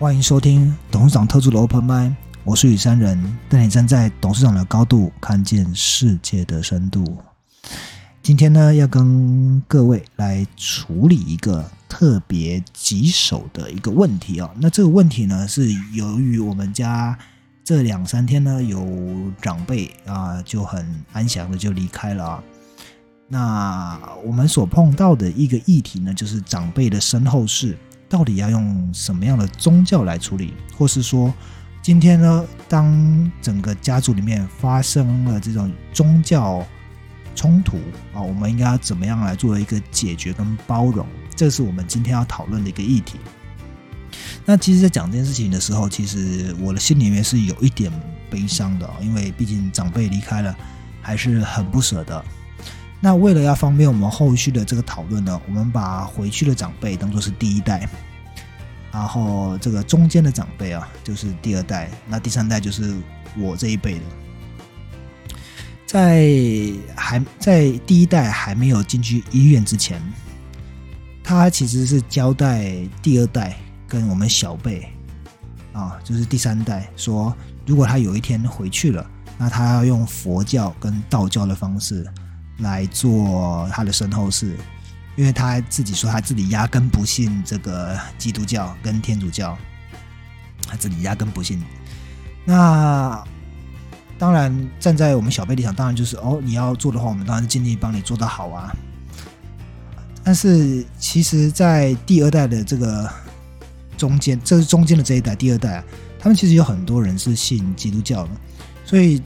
欢迎收听董事长特助的 Open m i n d 我是雨山人，带你站在董事长的高度，看见世界的深度。今天呢，要跟各位来处理一个特别棘手的一个问题哦。那这个问题呢，是由于我们家这两三天呢，有长辈啊，就很安详的就离开了啊。那我们所碰到的一个议题呢，就是长辈的身后事，到底要用什么样的宗教来处理，或是说，今天呢，当整个家族里面发生了这种宗教。冲突啊，我们应该要怎么样来做一个解决跟包容？这是我们今天要讨论的一个议题。那其实，在讲这件事情的时候，其实我的心里面是有一点悲伤的，因为毕竟长辈离开了，还是很不舍的。那为了要方便我们后续的这个讨论呢，我们把回去的长辈当做是第一代，然后这个中间的长辈啊，就是第二代，那第三代就是我这一辈的。在还在第一代还没有进去医院之前，他其实是交代第二代跟我们小辈啊，就是第三代说，如果他有一天回去了，那他要用佛教跟道教的方式来做他的身后事，因为他自己说他自己压根不信这个基督教跟天主教，他自己压根不信。那。当然，站在我们小辈立场，当然就是哦，你要做的话，我们当然尽力帮你做得好啊。但是，其实，在第二代的这个中间，这是中间的这一代，第二代啊，他们其实有很多人是信基督教的，所以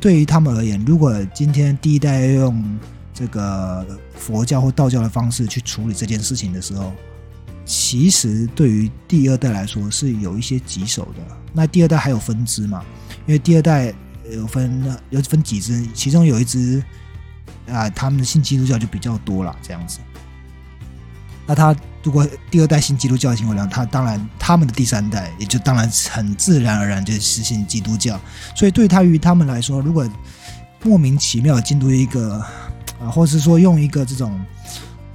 对于他们而言，如果今天第一代用这个佛教或道教的方式去处理这件事情的时候，其实对于第二代来说是有一些棘手的。那第二代还有分支嘛？因为第二代。有分有分几支，其中有一支啊，他们的信基督教就比较多了，这样子。那他如果第二代信基督教的情况下，他当然他们的第三代也就当然很自然而然就是信基督教。所以对他于他们来说，如果莫名其妙进入一个啊，或者是说用一个这种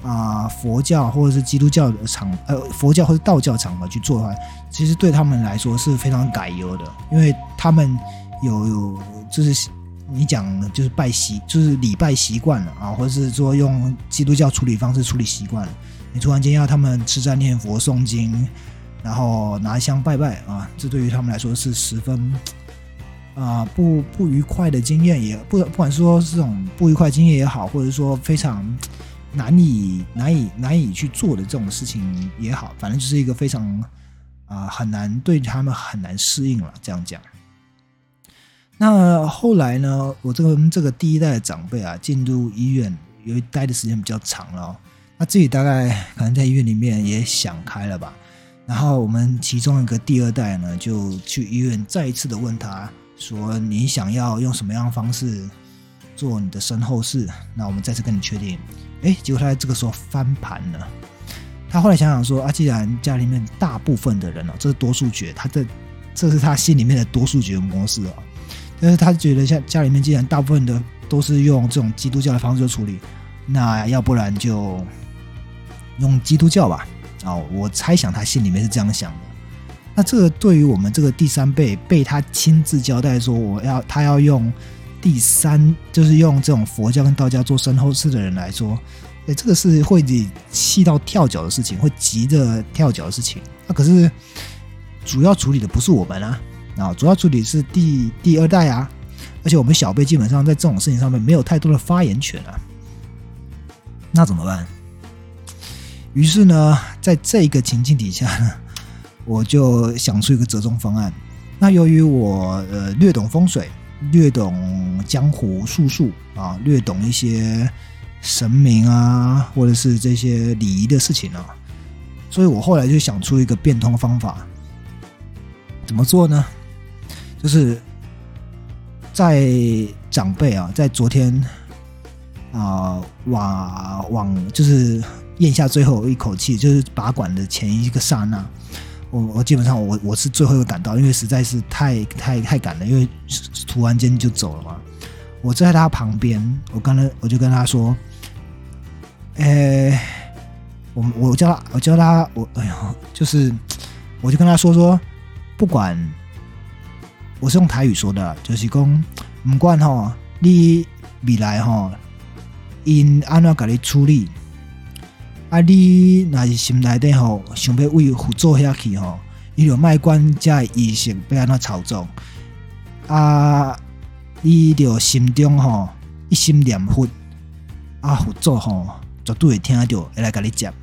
啊佛教或者是基督教的场呃佛教或者道教场合去做的话，其实对他们来说是非常改优的，因为他们。有有，就是你讲就是拜习，就是礼拜习惯了啊，或者是说用基督教处理方式处理习惯了。你突然间要他们吃斋念佛诵经，然后拿香拜拜啊，这对于他们来说是十分啊不不愉快的经验，也不不管说这种不愉快经验也好，或者说非常难以难以难以去做的这种事情也好，反正就是一个非常啊很难对他们很难适应了，这样讲。那后来呢？我这个这个第一代的长辈啊，进入医院，由于待的时间比较长了，他自己大概可能在医院里面也想开了吧。然后我们其中一个第二代呢，就去医院再一次的问他说：“你想要用什么样的方式做你的身后事？”那我们再次跟你确定。哎，结果他在这个时候翻盘了。他后来想想说：“啊，既然家里面大部分的人哦，这是多数决，他的这是他心里面的多数决模式哦。”但是他觉得像家里面既然大部分的都是用这种基督教的方式处理，那要不然就用基督教吧。哦，我猜想他心里面是这样想的。那这个对于我们这个第三辈被他亲自交代说我要他要用第三，就是用这种佛教跟道教做身后事的人来说，哎，这个是会气到跳脚的事情，会急着跳脚的事情。那可是主要处理的不是我们啊。啊，主要处理是第第二代啊，而且我们小辈基本上在这种事情上面没有太多的发言权啊，那怎么办？于是呢，在这个情境底下呢，我就想出一个折中方案。那由于我呃略懂风水，略懂江湖术数啊，略懂一些神明啊，或者是这些礼仪的事情啊，所以我后来就想出一个变通方法，怎么做呢？就是在长辈啊，在昨天啊，往往就是咽下最后一口气，就是拔管的前一个刹那，我我基本上我我是最后一个赶到，因为实在是太太太赶了，因为突然间就走了嘛。我在他旁边，我刚才我就跟他说：“哎，我我叫他，我叫他，我哎呀，就是。”我就跟他说说，不管我是用台语说的，就是讲，不管哈你未来吼因安怎甲你处理，啊你若是心内底吼想要为辅助下去吼，你就卖管遮意识要安怎操作，啊，你就心中吼一心念佛，啊辅助吼绝对会听到会来甲你讲。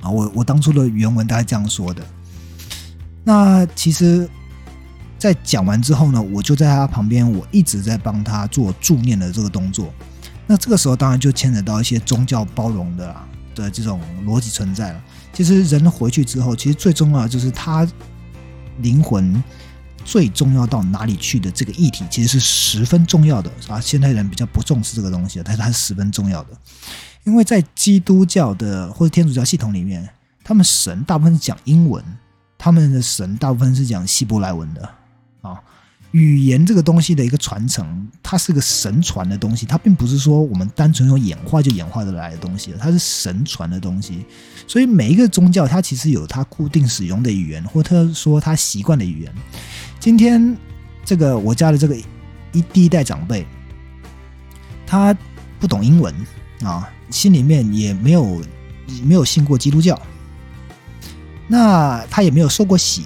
啊，我我当初的原文大概这样说的。那其实，在讲完之后呢，我就在他旁边，我一直在帮他做助念的这个动作。那这个时候当然就牵扯到一些宗教包容的啦的这种逻辑存在了。其实人回去之后，其实最重要的就是他灵魂最重要到哪里去的这个议题，其实是十分重要的啊。现代人比较不重视这个东西，但是它是十分重要的。因为在基督教的或者天主教系统里面，他们神大部分是讲英文，他们的神大部分是讲希伯来文的。语言这个东西的一个传承，它是个神传的东西，它并不是说我们单纯用演化就演化得来的东西，它是神传的东西。所以每一个宗教，它其实有它固定使用的语言，或者说它习惯的语言。今天这个我家的这个一第一代长辈，他不懂英文啊。心里面也没有没有信过基督教，那他也没有受过洗，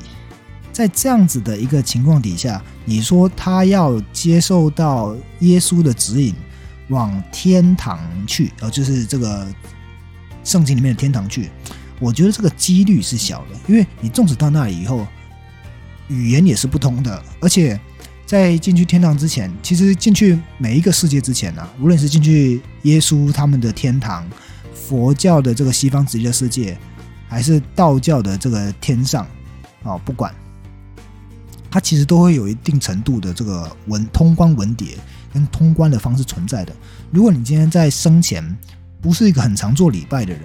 在这样子的一个情况底下，你说他要接受到耶稣的指引，往天堂去，呃，就是这个圣经里面的天堂去，我觉得这个几率是小的，因为你纵使到那里以后，语言也是不通的，而且。在进去天堂之前，其实进去每一个世界之前呢，无论是进去耶稣他们的天堂、佛教的这个西方极乐世界，还是道教的这个天上，啊，不管，它其实都会有一定程度的这个文通关文牒跟通关的方式存在的。如果你今天在生前不是一个很常做礼拜的人，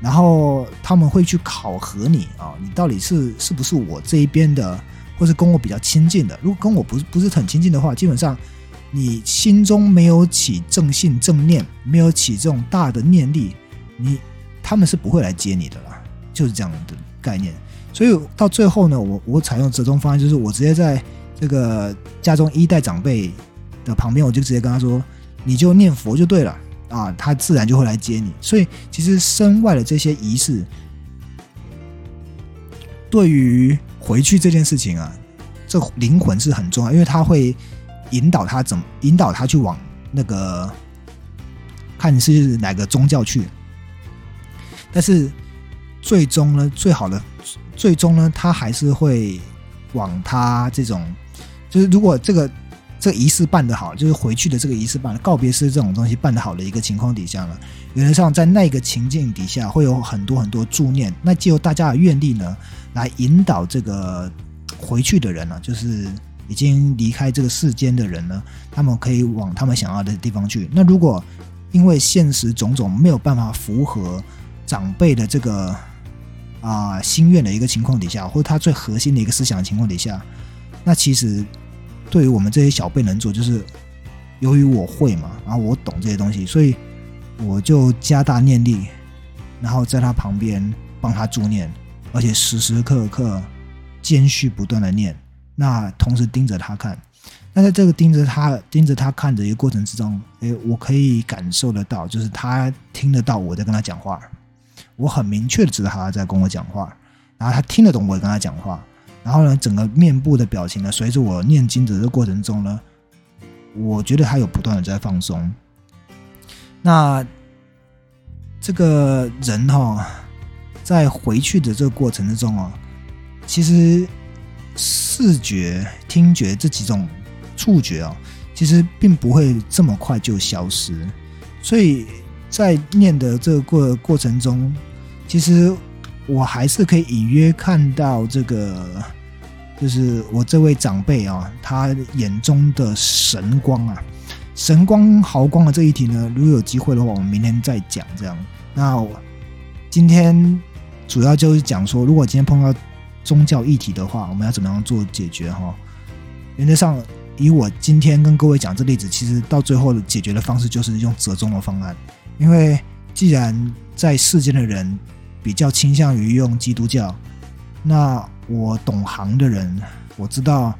然后他们会去考核你啊，你到底是是不是我这一边的？或是跟我比较亲近的，如果跟我不是不是很亲近的话，基本上你心中没有起正信正念，没有起这种大的念力，你他们是不会来接你的啦，就是这样的概念。所以到最后呢，我我采用折中方案，就是我直接在这个家中一代长辈的旁边，我就直接跟他说，你就念佛就对了啊，他自然就会来接你。所以其实身外的这些仪式，对于回去这件事情啊，这灵魂是很重要，因为他会引导他怎么引导他去往那个看是哪个宗教去。但是最终呢，最好的最终呢，他还是会往他这种，就是如果这个这个仪式办得好，就是回去的这个仪式办告别式这种东西办得好的一个情况底下呢，原则上在那个情境底下会有很多很多助念，那借由大家的愿力呢。来引导这个回去的人呢，就是已经离开这个世间的人呢，他们可以往他们想要的地方去。那如果因为现实种种没有办法符合长辈的这个啊心愿的一个情况底下，或者他最核心的一个思想情况底下，那其实对于我们这些小辈能做，就是由于我会嘛，然后我懂这些东西，所以我就加大念力，然后在他旁边帮他助念。而且时时刻刻间续不断的念，那同时盯着他看，那在这个盯着他盯着他看的一个过程之中，哎，我可以感受得到，就是他听得到我在跟他讲话，我很明确的知道他在跟我讲话，然后他听得懂我跟他讲话，然后呢，整个面部的表情呢，随着我念经的这过程中呢，我觉得他有不断的在放松。那这个人哈。在回去的这个过程之中啊，其实视觉、听觉这几种触觉啊，其实并不会这么快就消失。所以在念的这个过过程中，其实我还是可以隐约看到这个，就是我这位长辈啊，他眼中的神光啊，神光毫光的这一题呢，如果有机会的话，我们明天再讲。这样，那今天。主要就是讲说，如果今天碰到宗教议题的话，我们要怎么样做解决？哈，原则上，以我今天跟各位讲这例子，其实到最后的解决的方式就是用折中的方案。因为既然在世间的人比较倾向于用基督教，那我懂行的人，我知道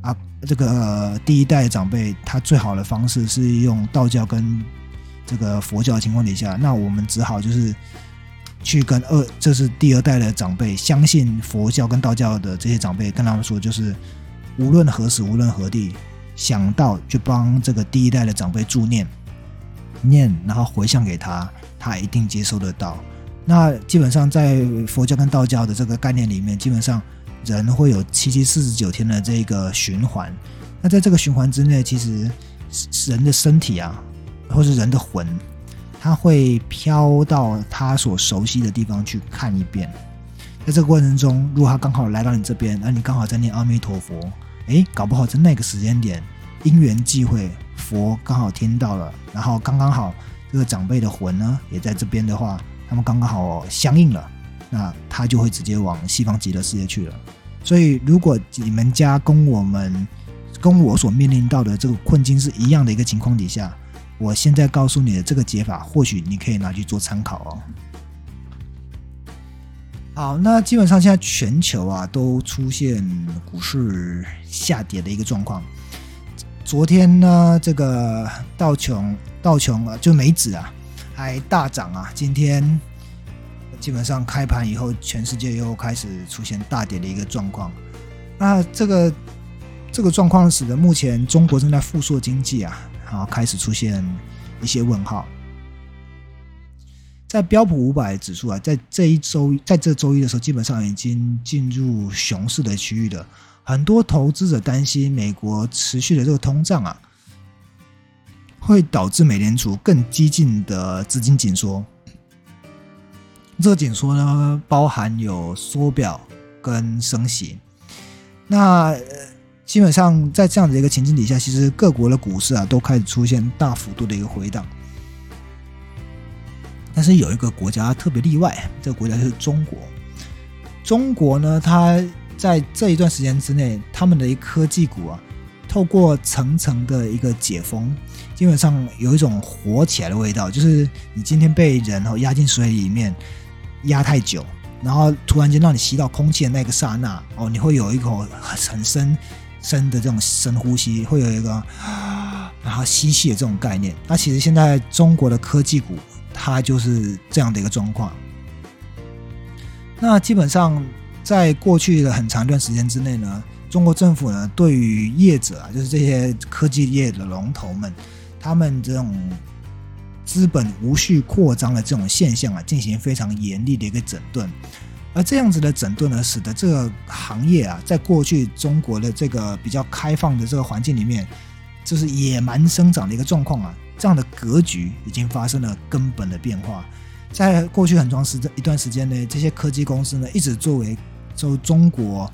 啊，这个第一代长辈他最好的方式是用道教跟这个佛教的情况底下，那我们只好就是去跟二，这是第二代的长辈，相信佛教跟道教的这些长辈，跟他们说，就是无论何时，无论何地，想到就帮这个第一代的长辈助念，念，然后回向给他，他一定接收得到。那基本上在佛教跟道教的这个概念里面，基本上人会有七七四十九天的这个循环。那在这个循环之内，其实人的身体啊，或是人的魂，他会飘到他所熟悉的地方去看一遍。在这个过程中，如果他刚好来到你这边，那你刚好在念阿弥陀佛，诶，搞不好在那个时间点因缘际会，佛刚好听到了，然后刚刚好这个长辈的魂呢也在这边的话。他们刚刚好相应了，那他就会直接往西方极乐世界去了。所以，如果你们家跟我们跟我所面临到的这个困境是一样的一个情况底下，我现在告诉你的这个解法，或许你可以拿去做参考哦。好，那基本上现在全球啊都出现股市下跌的一个状况。昨天呢，这个道琼道琼啊，就美指啊。还大涨啊！今天基本上开盘以后，全世界又开始出现大跌的一个状况。那这个这个状况使得目前中国正在复苏经济啊，然后开始出现一些问号。在标普五百指数啊，在这一周，在这周一的时候，基本上已经进入熊市的区域了。很多投资者担心美国持续的这个通胀啊。会导致美联储更激进的资金紧缩。这个紧缩呢，包含有缩表跟升息。那基本上在这样的一个情境底下，其实各国的股市啊都开始出现大幅度的一个回档。但是有一个国家特别例外，这个国家就是中国。中国呢，它在这一段时间之内，他们的一科技股啊。透过层层的一个解封，基本上有一种活起来的味道。就是你今天被人哦压进水里面压太久，然后突然间让你吸到空气的那个刹那哦，你会有一口很深深的这种深呼吸，会有一个 然后吸气的这种概念。那其实现在中国的科技股它就是这样的一个状况。那基本上在过去的很长一段时间之内呢。中国政府呢，对于业者啊，就是这些科技业的龙头们，他们这种资本无序扩张的这种现象啊，进行非常严厉的一个整顿。而这样子的整顿呢，使得这个行业啊，在过去中国的这个比较开放的这个环境里面，就是野蛮生长的一个状况啊，这样的格局已经发生了根本的变化。在过去很长时一段时间内，这些科技公司呢，一直作为就中国。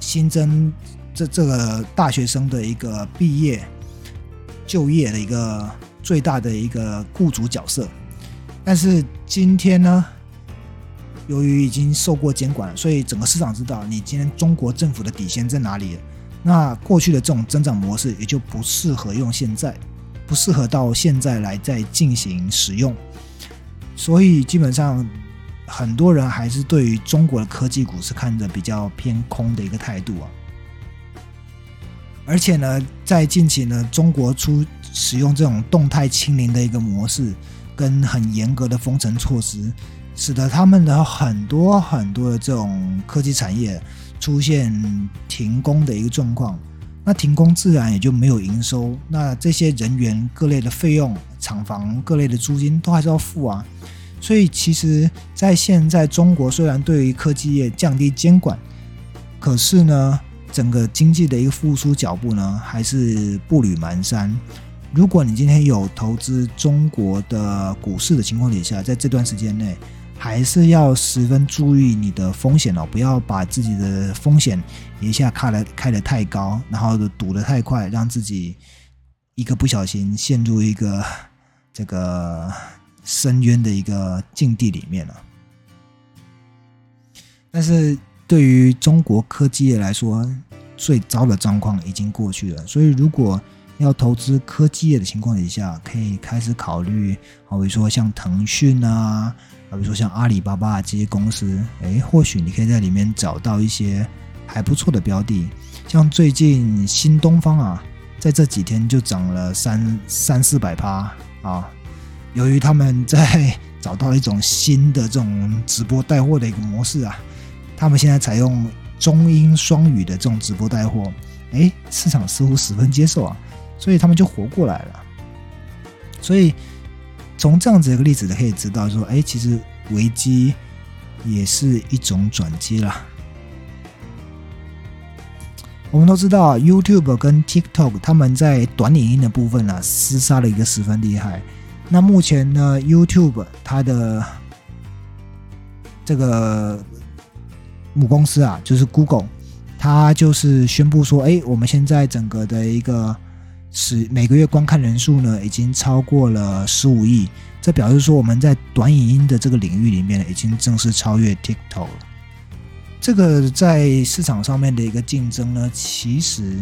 新增这这个大学生的一个毕业就业的一个最大的一个雇主角色，但是今天呢，由于已经受过监管，所以整个市场知道你今天中国政府的底线在哪里。那过去的这种增长模式也就不适合用现在，不适合到现在来再进行使用，所以基本上。很多人还是对于中国的科技股是看着比较偏空的一个态度啊，而且呢，在近期呢，中国出使用这种动态清零的一个模式，跟很严格的封城措施，使得他们的很多很多的这种科技产业出现停工的一个状况。那停工自然也就没有营收，那这些人员各类的费用、厂房各类的租金都还是要付啊。所以，其实，在现在中国，虽然对于科技业降低监管，可是呢，整个经济的一个复苏脚步呢，还是步履蹒跚。如果你今天有投资中国的股市的情况底下，在这段时间内，还是要十分注意你的风险哦，不要把自己的风险一下开的开的太高，然后赌的太快，让自己一个不小心陷入一个这个。深渊的一个境地里面了，但是对于中国科技业来说，最糟的状况已经过去了。所以，如果要投资科技业的情况底下，可以开始考虑，好比说像腾讯啊，好比说像阿里巴巴这些公司，诶，或许你可以在里面找到一些还不错的标的。像最近新东方啊，在这几天就涨了三三四百趴啊，由于他们在找到一种新的这种直播带货的一个模式啊，他们现在采用中英双语的这种直播带货，诶，市场似乎十分接受啊。所以他们就活过来了。所以从这样子一个例子可以知道，说，哎，其实危机也是一种转机啦。我们都知道，YouTube 跟 TikTok 他们在短影音的部分呢，厮杀了一个十分厉害。那目前呢，YouTube 它的这个母公司啊，就是 Google，它就是宣布说，哎，我们现在整个的一个是每个月观看人数呢，已经超过了十五亿。这表示说，我们在短影音的这个领域里面，已经正式超越 TikTok 了。这个在市场上面的一个竞争呢，其实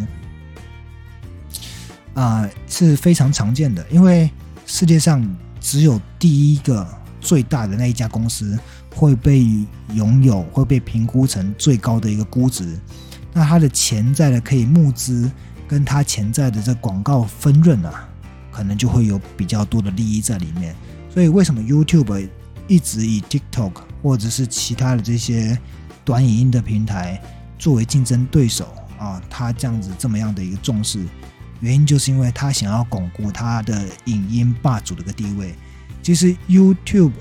啊是非常常见的。因为世界上只有第一个最大的那一家公司会被拥有，会被评估成最高的一个估值，那它的潜在的可以募资。跟它潜在的这广告分润啊，可能就会有比较多的利益在里面。所以为什么 YouTube 一直以 TikTok 或者是其他的这些短影音的平台作为竞争对手啊？它这样子这么样的一个重视，原因就是因为他想要巩固他的影音霸主的一个地位。其实 YouTube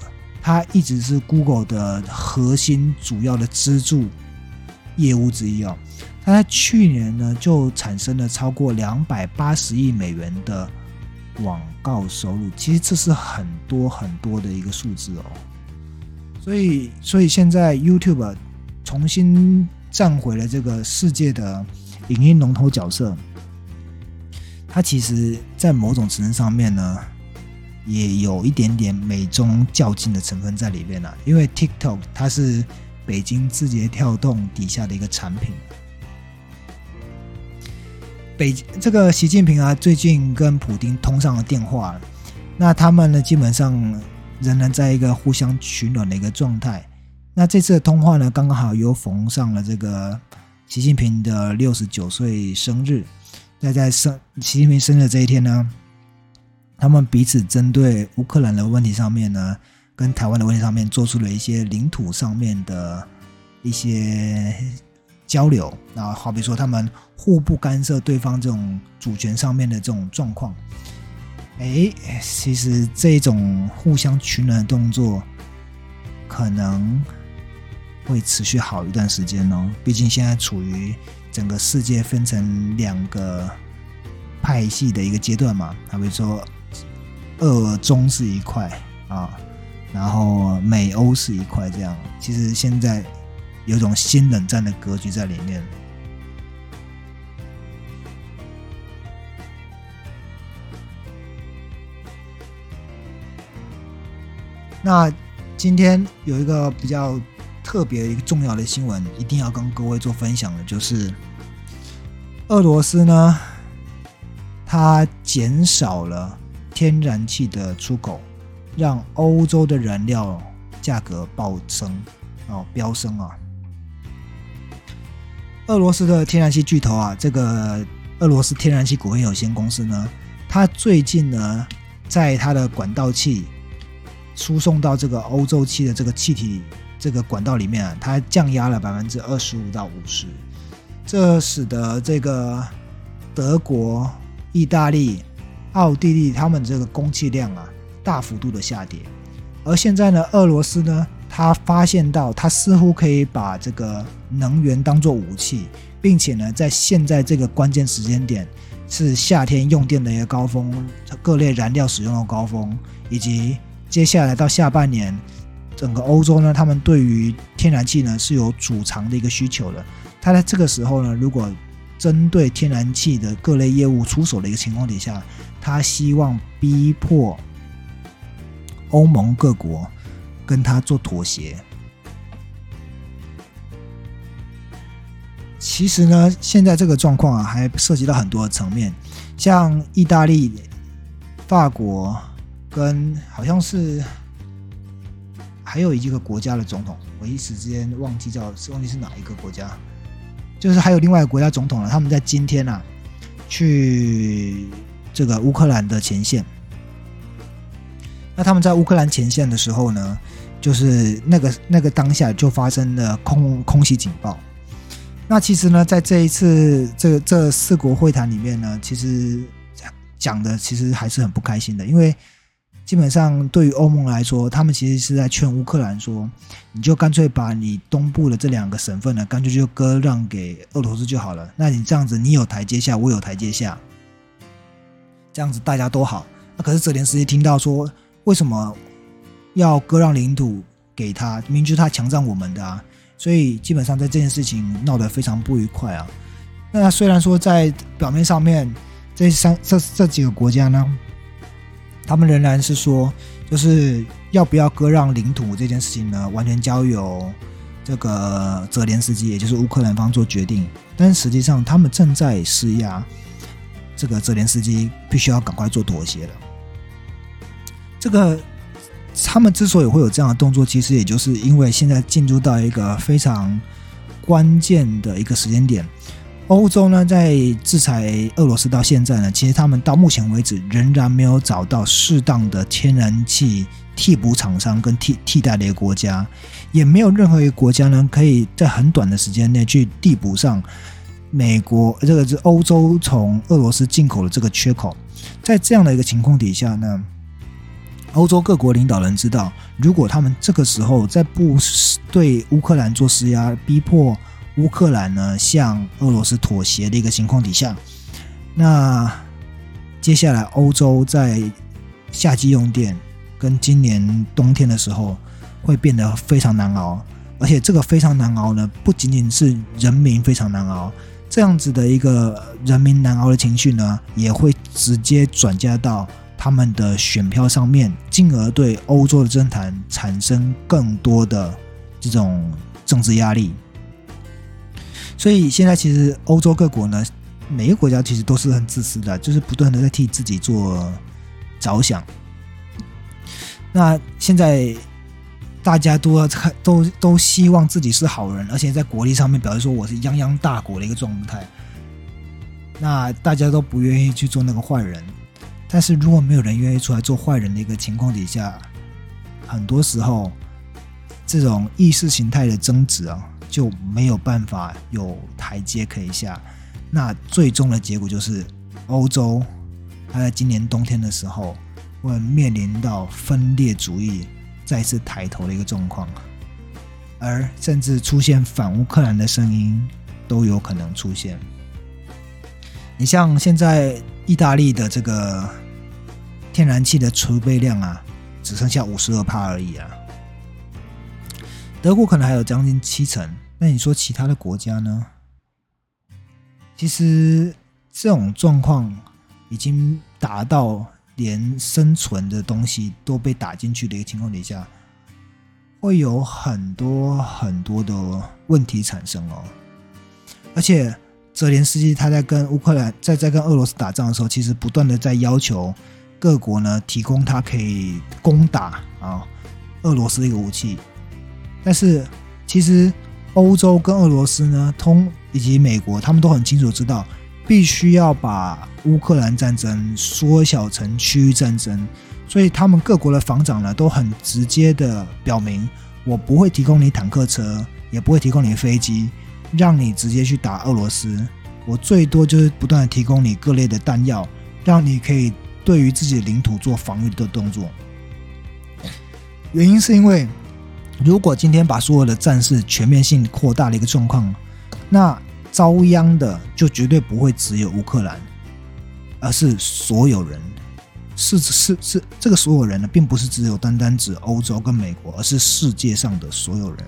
它一直是 Google 的核心主要的支柱业务之一哦。它在去年呢，就产生了超过两百八十亿美元的广告收入。其实这是很多很多的一个数字哦。所以，所以现在 YouTube 重新站回了这个世界的影音龙头角色。它其实，在某种程度上面呢，也有一点点美中较劲的成分在里面了。因为 TikTok 它是北京字节跳动底下的一个产品。北这个习近平啊，最近跟普京通上了电话。那他们呢，基本上仍然在一个互相取暖的一个状态。那这次的通话呢，刚刚好又逢上了这个习近平的六十九岁生日。在在生习近平生日这一天呢，他们彼此针对乌克兰的问题上面呢，跟台湾的问题上面，做出了一些领土上面的一些。交流，那好比说他们互不干涉对方这种主权上面的这种状况，哎，其实这种互相取暖的动作可能会持续好一段时间哦。毕竟现在处于整个世界分成两个派系的一个阶段嘛，啊比如说俄中是一块啊，然后美欧是一块，这样其实现在。有种新冷战的格局在里面。那今天有一个比较特别、一个重要的新闻，一定要跟各位做分享的，就是俄罗斯呢，它减少了天然气的出口，让欧洲的燃料价格暴升哦，飙升啊！俄罗斯的天然气巨头啊，这个俄罗斯天然气股份有限公司呢，它最近呢，在它的管道气输送到这个欧洲气的这个气体这个管道里面啊，它降压了百分之二十五到五十，这使得这个德国、意大利、奥地利他们这个供气量啊大幅度的下跌，而现在呢，俄罗斯呢。他发现到，他似乎可以把这个能源当做武器，并且呢，在现在这个关键时间点，是夏天用电的一个高峰，各类燃料使用的高峰，以及接下来到下半年，整个欧洲呢，他们对于天然气呢是有储藏的一个需求的。他在这个时候呢，如果针对天然气的各类业务出手的一个情况底下，他希望逼迫欧盟各国。跟他做妥协，其实呢，现在这个状况啊，还涉及到很多的层面，像意大利、法国跟好像是还有一个国家的总统，我一时之间忘记叫忘记是哪一个国家，就是还有另外一个国家总统了，他们在今天啊，去这个乌克兰的前线。那他们在乌克兰前线的时候呢，就是那个那个当下就发生了空空袭警报。那其实呢，在这一次这这四国会谈里面呢，其实讲的其实还是很不开心的，因为基本上对于欧盟来说，他们其实是在劝乌克兰说，你就干脆把你东部的这两个省份呢，干脆就割让给俄罗斯就好了。那你这样子，你有台阶下，我有台阶下，这样子大家都好。那可是泽连斯基听到说，为什么要割让领土给他？明明就是他强占我们的啊！所以基本上在这件事情闹得非常不愉快啊。那虽然说在表面上面，这三这这几个国家呢，他们仍然是说，就是要不要割让领土这件事情呢，完全交由这个泽连斯基，也就是乌克兰方做决定。但实际上，他们正在施压，这个泽连斯基必须要赶快做妥协了。这个。他们之所以会有这样的动作，其实也就是因为现在进入到一个非常关键的一个时间点。欧洲呢，在制裁俄罗斯到现在呢，其实他们到目前为止仍然没有找到适当的天然气替补厂商跟替替代的一个国家，也没有任何一个国家呢，可以在很短的时间内去替补上美国这个是欧洲从俄罗斯进口的这个缺口。在这样的一个情况底下呢？欧洲各国领导人知道，如果他们这个时候在不对乌克兰做施压，逼迫乌克兰呢向俄罗斯妥协的一个情况底下，那接下来欧洲在夏季用电跟今年冬天的时候会变得非常难熬，而且这个非常难熬呢，不仅仅是人民非常难熬，这样子的一个人民难熬的情绪呢，也会直接转嫁到。他们的选票上面，进而对欧洲的政坛产生更多的这种政治压力。所以现在其实欧洲各国呢，每个国家其实都是很自私的，就是不断的在替自己做着想。那现在大家都要看，都都希望自己是好人，而且在国力上面表示说我是泱泱大国的一个状态。那大家都不愿意去做那个坏人。但是如果没有人愿意出来做坏人的一个情况底下，很多时候这种意识形态的争执啊，就没有办法有台阶可以下。那最终的结果就是，欧洲它在今年冬天的时候会面临到分裂主义再次抬头的一个状况，而甚至出现反乌克兰的声音都有可能出现。你像现在意大利的这个。天然气的储备量啊，只剩下五十二帕而已啊。德国可能还有将近七成，那你说其他的国家呢？其实这种状况已经达到连生存的东西都被打进去的一个情况底下，会有很多很多的问题产生哦。而且泽连斯基他在跟乌克兰在在跟俄罗斯打仗的时候，其实不断的在要求。各国呢提供他可以攻打啊俄罗斯的一个武器，但是其实欧洲跟俄罗斯呢通以及美国，他们都很清楚知道，必须要把乌克兰战争缩小成区域战争，所以他们各国的防长呢都很直接的表明，我不会提供你坦克车，也不会提供你飞机，让你直接去打俄罗斯，我最多就是不断的提供你各类的弹药，让你可以。对于自己的领土做防御的动作，原因是因为，如果今天把所有的战事全面性扩大的一个状况，那遭殃的就绝对不会只有乌克兰，而是所有人，是是是这个所有人呢，并不是只有单单指欧洲跟美国，而是世界上的所有人。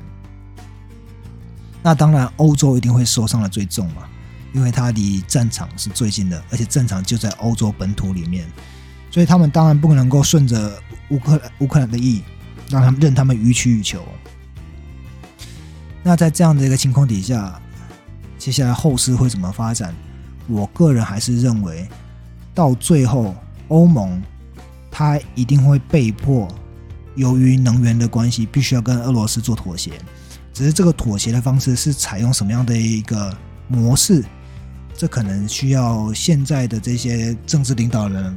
那当然，欧洲一定会受伤的最重嘛。因为它离战场是最近的，而且战场就在欧洲本土里面，所以他们当然不可能够顺着乌克兰乌克兰的意，让他们任他们予取予求。那在这样的一个情况底下，接下来后市会怎么发展？我个人还是认为，到最后欧盟它一定会被迫，由于能源的关系，必须要跟俄罗斯做妥协。只是这个妥协的方式是采用什么样的一个模式？这可能需要现在的这些政治领导人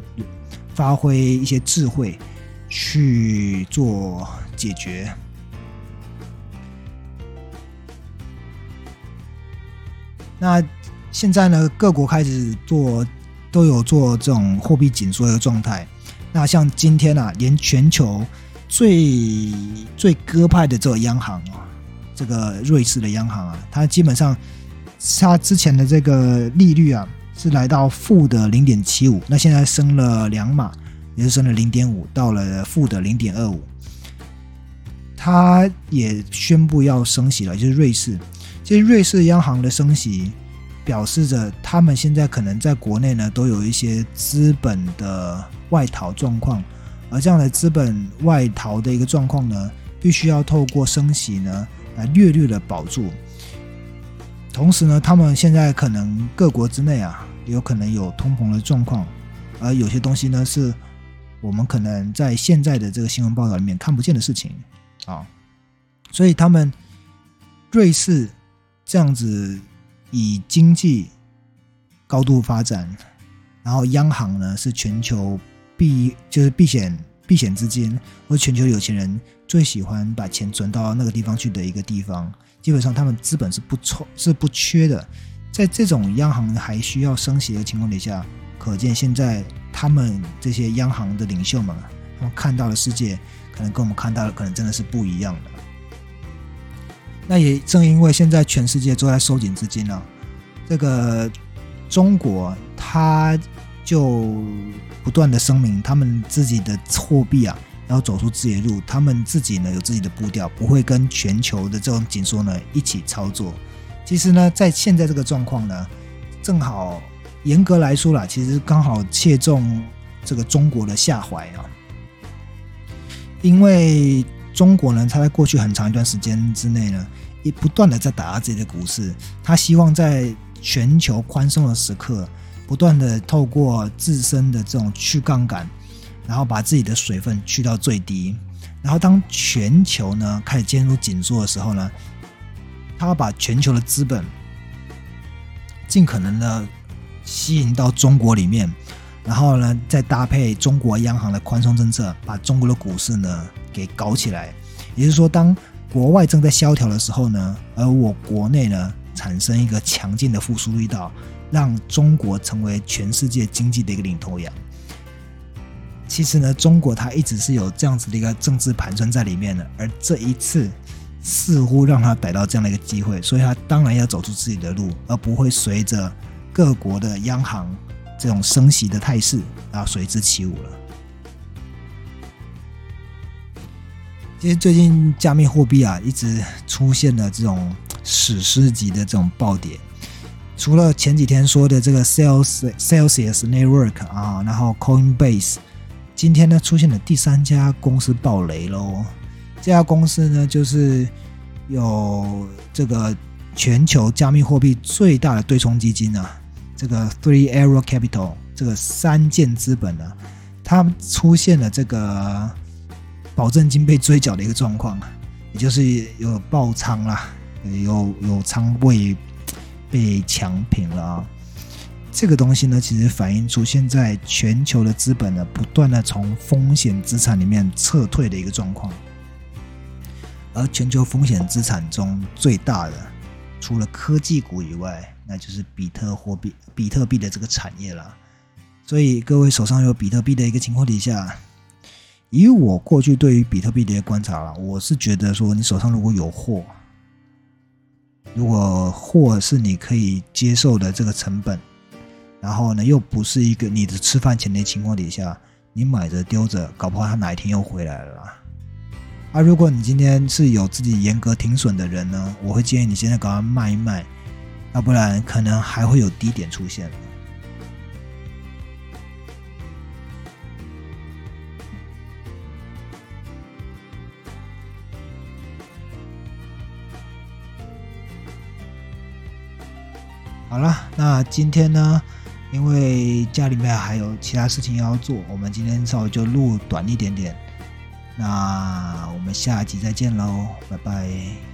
发挥一些智慧去做解决。那现在呢，各国开始做都有做这种货币紧缩的状态。那像今天啊，连全球最最鸽派的这个央行啊，这个瑞士的央行啊，它基本上。它之前的这个利率啊，是来到负的零点七五，那现在升了两码，也是升了零点五，到了负的零点二五。它也宣布要升息了，就是瑞士。其实瑞士央行的升息，表示着他们现在可能在国内呢都有一些资本的外逃状况，而这样的资本外逃的一个状况呢，必须要透过升息呢来略略的保住。同时呢，他们现在可能各国之内啊，有可能有通膨的状况，而有些东西呢，是我们可能在现在的这个新闻报道里面看不见的事情啊。所以他们瑞士这样子以经济高度发展，然后央行呢是全球避就是避险避险资金，或全球有钱人最喜欢把钱存到那个地方去的一个地方。基本上他们资本是不抽是不缺的，在这种央行还需要升息的情况底下，可见现在他们这些央行的领袖们，他们看到的世界可能跟我们看到的可能真的是不一样的。那也正因为现在全世界都在收紧资金了，这个中国他就不断的声明他们自己的货币啊。要走出自己的路，他们自己呢有自己的步调，不会跟全球的这种紧缩呢一起操作。其实呢，在现在这个状况呢，正好严格来说啦，其实刚好切中这个中国的下怀啊。因为中国呢，它在过去很长一段时间之内呢，也不断的在打压自己的股市，他希望在全球宽松的时刻，不断的透过自身的这种去杠杆。然后把自己的水分去到最低，然后当全球呢开始进入紧缩的时候呢，他把全球的资本尽可能的吸引到中国里面，然后呢再搭配中国央行的宽松政策，把中国的股市呢给搞起来。也就是说，当国外正在萧条的时候呢，而我国内呢产生一个强劲的复苏力道，让中国成为全世界经济的一个领头羊。其实呢，中国它一直是有这样子的一个政治盘算在里面的，而这一次似乎让他逮到这样的一个机会，所以他当然要走出自己的路，而不会随着各国的央行这种升息的态势啊随之起舞了。其实最近加密货币啊一直出现了这种史诗级的这种暴跌，除了前几天说的这个 cels celsius Network 啊，然后 Coinbase。今天呢，出现了第三家公司爆雷喽。这家公司呢，就是有这个全球加密货币最大的对冲基金啊，这个 Three Arrow Capital 这个三箭资本呢，它出现了这个保证金被追缴的一个状况，也就是有爆仓啦，有有仓位被抢平了啊。这个东西呢，其实反映出现在全球的资本呢，不断的从风险资产里面撤退的一个状况。而全球风险资产中最大的，除了科技股以外，那就是比特货币、比特币的这个产业了。所以各位手上有比特币的一个情况底下，以我过去对于比特币的一个观察了，我是觉得说，你手上如果有货，如果货是你可以接受的这个成本。然后呢，又不是一个你的吃饭钱的情况底下，你买着丢着，搞不好他哪一天又回来了。啊，如果你今天是有自己严格停损的人呢，我会建议你现在赶快卖一卖，要不然可能还会有低点出现。好了，那今天呢，因为家里面还有其他事情要做，我们今天稍微就录短一点点。那我们下集再见喽，拜拜。